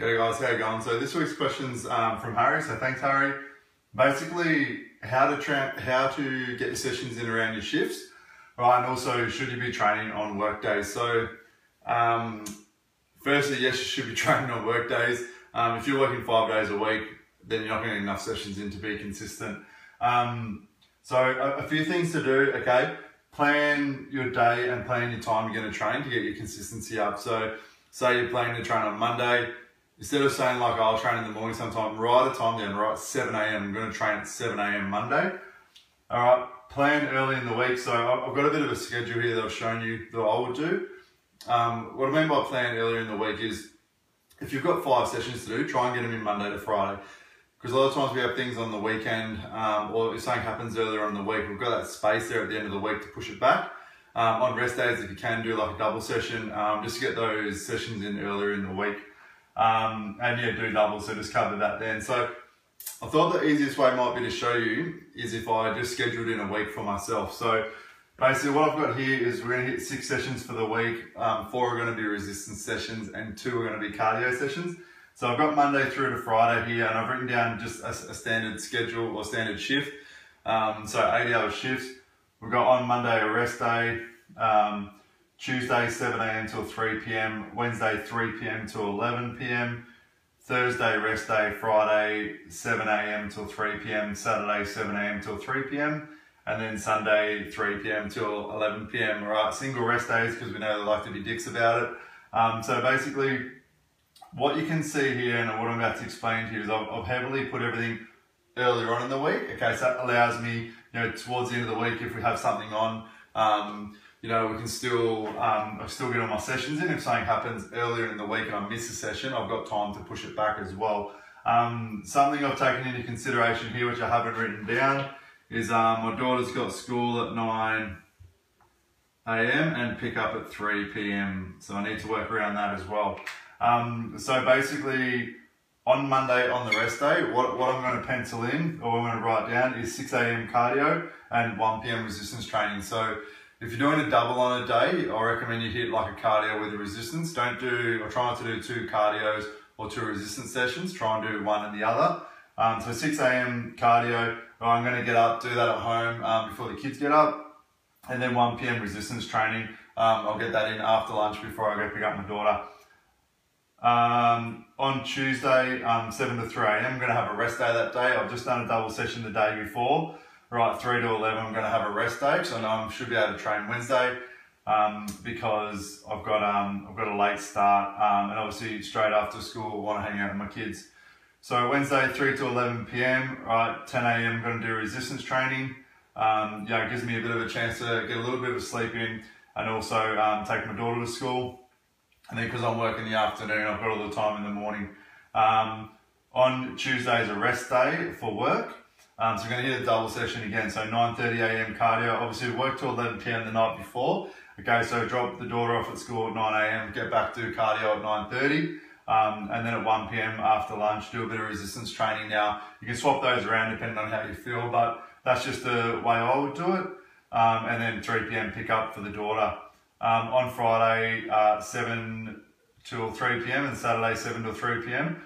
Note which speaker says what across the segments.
Speaker 1: G'day guys, how you going? So this week's question's um, from Harry, so thanks Harry. Basically, how to tra- how to get your sessions in around your shifts, right? And also, should you be training on work days? So, um, firstly, yes, you should be training on work days. Um, if you're working five days a week, then you're not getting enough sessions in to be consistent. Um, so, a, a few things to do, okay? Plan your day and plan your time you're going to train to get your consistency up. So, say you're planning to train on Monday, instead of saying like, I'll train in the morning sometime, write a time down, right? 7 a.m. I'm going to train at 7 a.m. Monday. All right, plan early in the week. So I've got a bit of a schedule here that I've shown you that I would do. Um, what I mean by plan earlier in the week is if you've got five sessions to do, try and get them in Monday to Friday. Because a lot of times we have things on the weekend, um, or if something happens earlier in the week, we've got that space there at the end of the week to push it back. Um, on rest days, if you can do like a double session, um, just to get those sessions in earlier in the week. Um, and yeah, do double, so just cover that then. So I thought the easiest way might be to show you is if I just scheduled in a week for myself. So basically what I've got here is we're gonna hit six sessions for the week. Um, four are gonna be resistance sessions and two are gonna be cardio sessions. So I've got Monday through to Friday here and I've written down just a, a standard schedule or standard shift. Um, so 80 hour shifts. We've got on Monday a rest day. Um, Tuesday 7am till 3pm, Wednesday 3pm till 11pm, Thursday rest day, Friday 7am till 3pm, Saturday 7am till 3pm, and then Sunday 3pm till 11pm, right? Single rest days because we know they like to be dicks about it. Um, so basically, what you can see here and what I'm about to explain to you is I've, I've heavily put everything earlier on in the week. Okay, so that allows me, you know, towards the end of the week if we have something on, um, you know, we can still, um, I still get all my sessions in. If something happens earlier in the week and I miss a session, I've got time to push it back as well. Um, something I've taken into consideration here, which I haven't written down, is um, my daughter's got school at 9 a.m. and pick up at 3 p.m. So I need to work around that as well. Um, so basically, on Monday on the rest day, what, what I'm going to pencil in or I'm going to write down is 6 a.m. cardio and 1 p.m. resistance training. So if you're doing a double on a day, I recommend you hit like a cardio with a resistance. Don't do, or try not to do two cardios or two resistance sessions. Try and do one and the other. Um, so 6 a.m. cardio, I'm going to get up, do that at home um, before the kids get up. And then 1 p.m. resistance training. Um, I'll get that in after lunch before I go pick up my daughter. Um, on Tuesday, um, 7 to 3 a.m., I'm going to have a rest day that day. I've just done a double session the day before right, 3 to 11, I'm going to have a rest day, so I know I should be able to train Wednesday um, because I've got um, I've got a late start um, and obviously straight after school I want to hang out with my kids. So Wednesday, 3 to 11 p.m., right, 10 a.m., I'm going to do resistance training. Um, yeah, it gives me a bit of a chance to get a little bit of sleep in and also um, take my daughter to school. And then because I'm working the afternoon, I've got all the time in the morning. Um, on Tuesday is a rest day for work. Um, so we're going to hit a double session again. So 9.30am cardio. Obviously we work till 11pm the night before. Okay, so drop the daughter off at school at 9am, get back to cardio at 9.30. Um, and then at 1pm after lunch, do a bit of resistance training. Now, you can swap those around depending on how you feel, but that's just the way I would do it. Um, and then 3pm pick up for the daughter. Um, on Friday, uh, 7 till 3pm and Saturday, 7 till 3pm.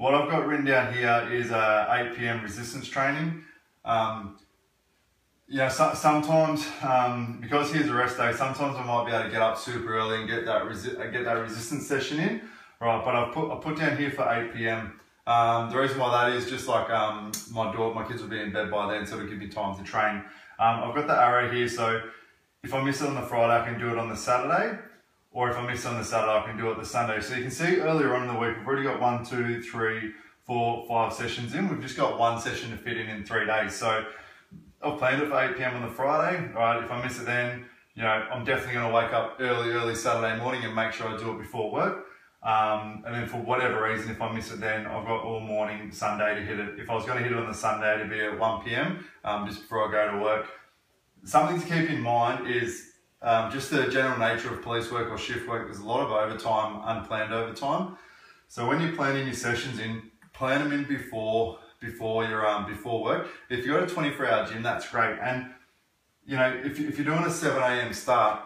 Speaker 1: What I've got written down here is a 8 p.m. resistance training. Um, yeah, so, sometimes um, because here's a rest day, sometimes I might be able to get up super early and get that uh, get that resistance session in. Right, but I've put I put down here for 8 p.m. Um, the reason why that is just like um, my daughter, my kids will be in bed by then, so it'll give me time to train. Um, I've got the arrow here, so if I miss it on the Friday, I can do it on the Saturday or if I miss on the Saturday, I can do it the Sunday. So you can see earlier on in the week, we've already got one, two, three, four, five sessions in. We've just got one session to fit in in three days. So I've planned it for 8 p.m. on the Friday. Right, if I miss it then, you know, I'm definitely going to wake up early, early Saturday morning and make sure I do it before work. Um, and then for whatever reason, if I miss it then, I've got all morning Sunday to hit it. If I was going to hit it on the Sunday, it'd be at 1 p.m. Um, just before I go to work. Something to keep in mind is um, just the general nature of police work or shift work, there's a lot of overtime, unplanned overtime. So when you're planning your sessions in, plan them in before before your um, before work. If you've got a 24 hour gym, that's great. And you know, if, if you're doing a 7 a.m. start,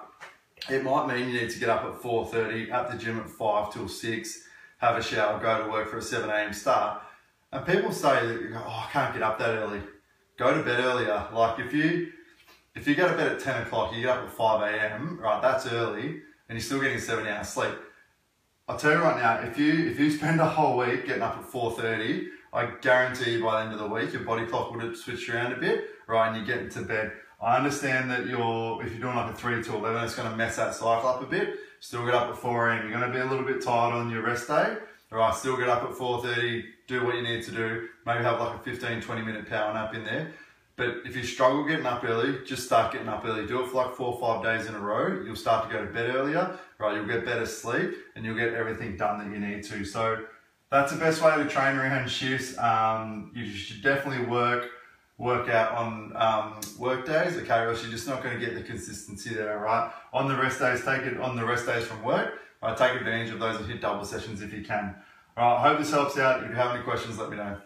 Speaker 1: it might mean you need to get up at 4.30, at the gym at 5 till 6, have a shower, go to work for a 7 a.m. start. And people say that, you go, oh, I can't get up that early. Go to bed earlier. Like if you if you go to bed at 10 o'clock, you get up at 5 a.m., right, that's early, and you're still getting seven hours sleep. I'll tell you right now, if you if you spend a whole week getting up at 4.30, I guarantee you by the end of the week, your body clock would have switched around a bit, right, and you get into bed. I understand that you're, if you're doing like a 3 to 11, it's going to mess that cycle up a bit. Still get up at 4 a.m. You're going to be a little bit tired on your rest day. Right, still get up at 4.30, do what you need to do. Maybe have like a 15, 20 minute power nap in there. But if you struggle getting up early, just start getting up early. Do it for like four or five days in a row. You'll start to go to bed earlier, right? You'll get better sleep and you'll get everything done that you need to. So that's the best way to train around shifts. Um, you should definitely work work out on um, work days, okay, or else you're just not going to get the consistency there, right? On the rest days, take it on the rest days from work, right? Take advantage of those and hit double sessions if you can. All right, I hope this helps out. If you have any questions, let me know.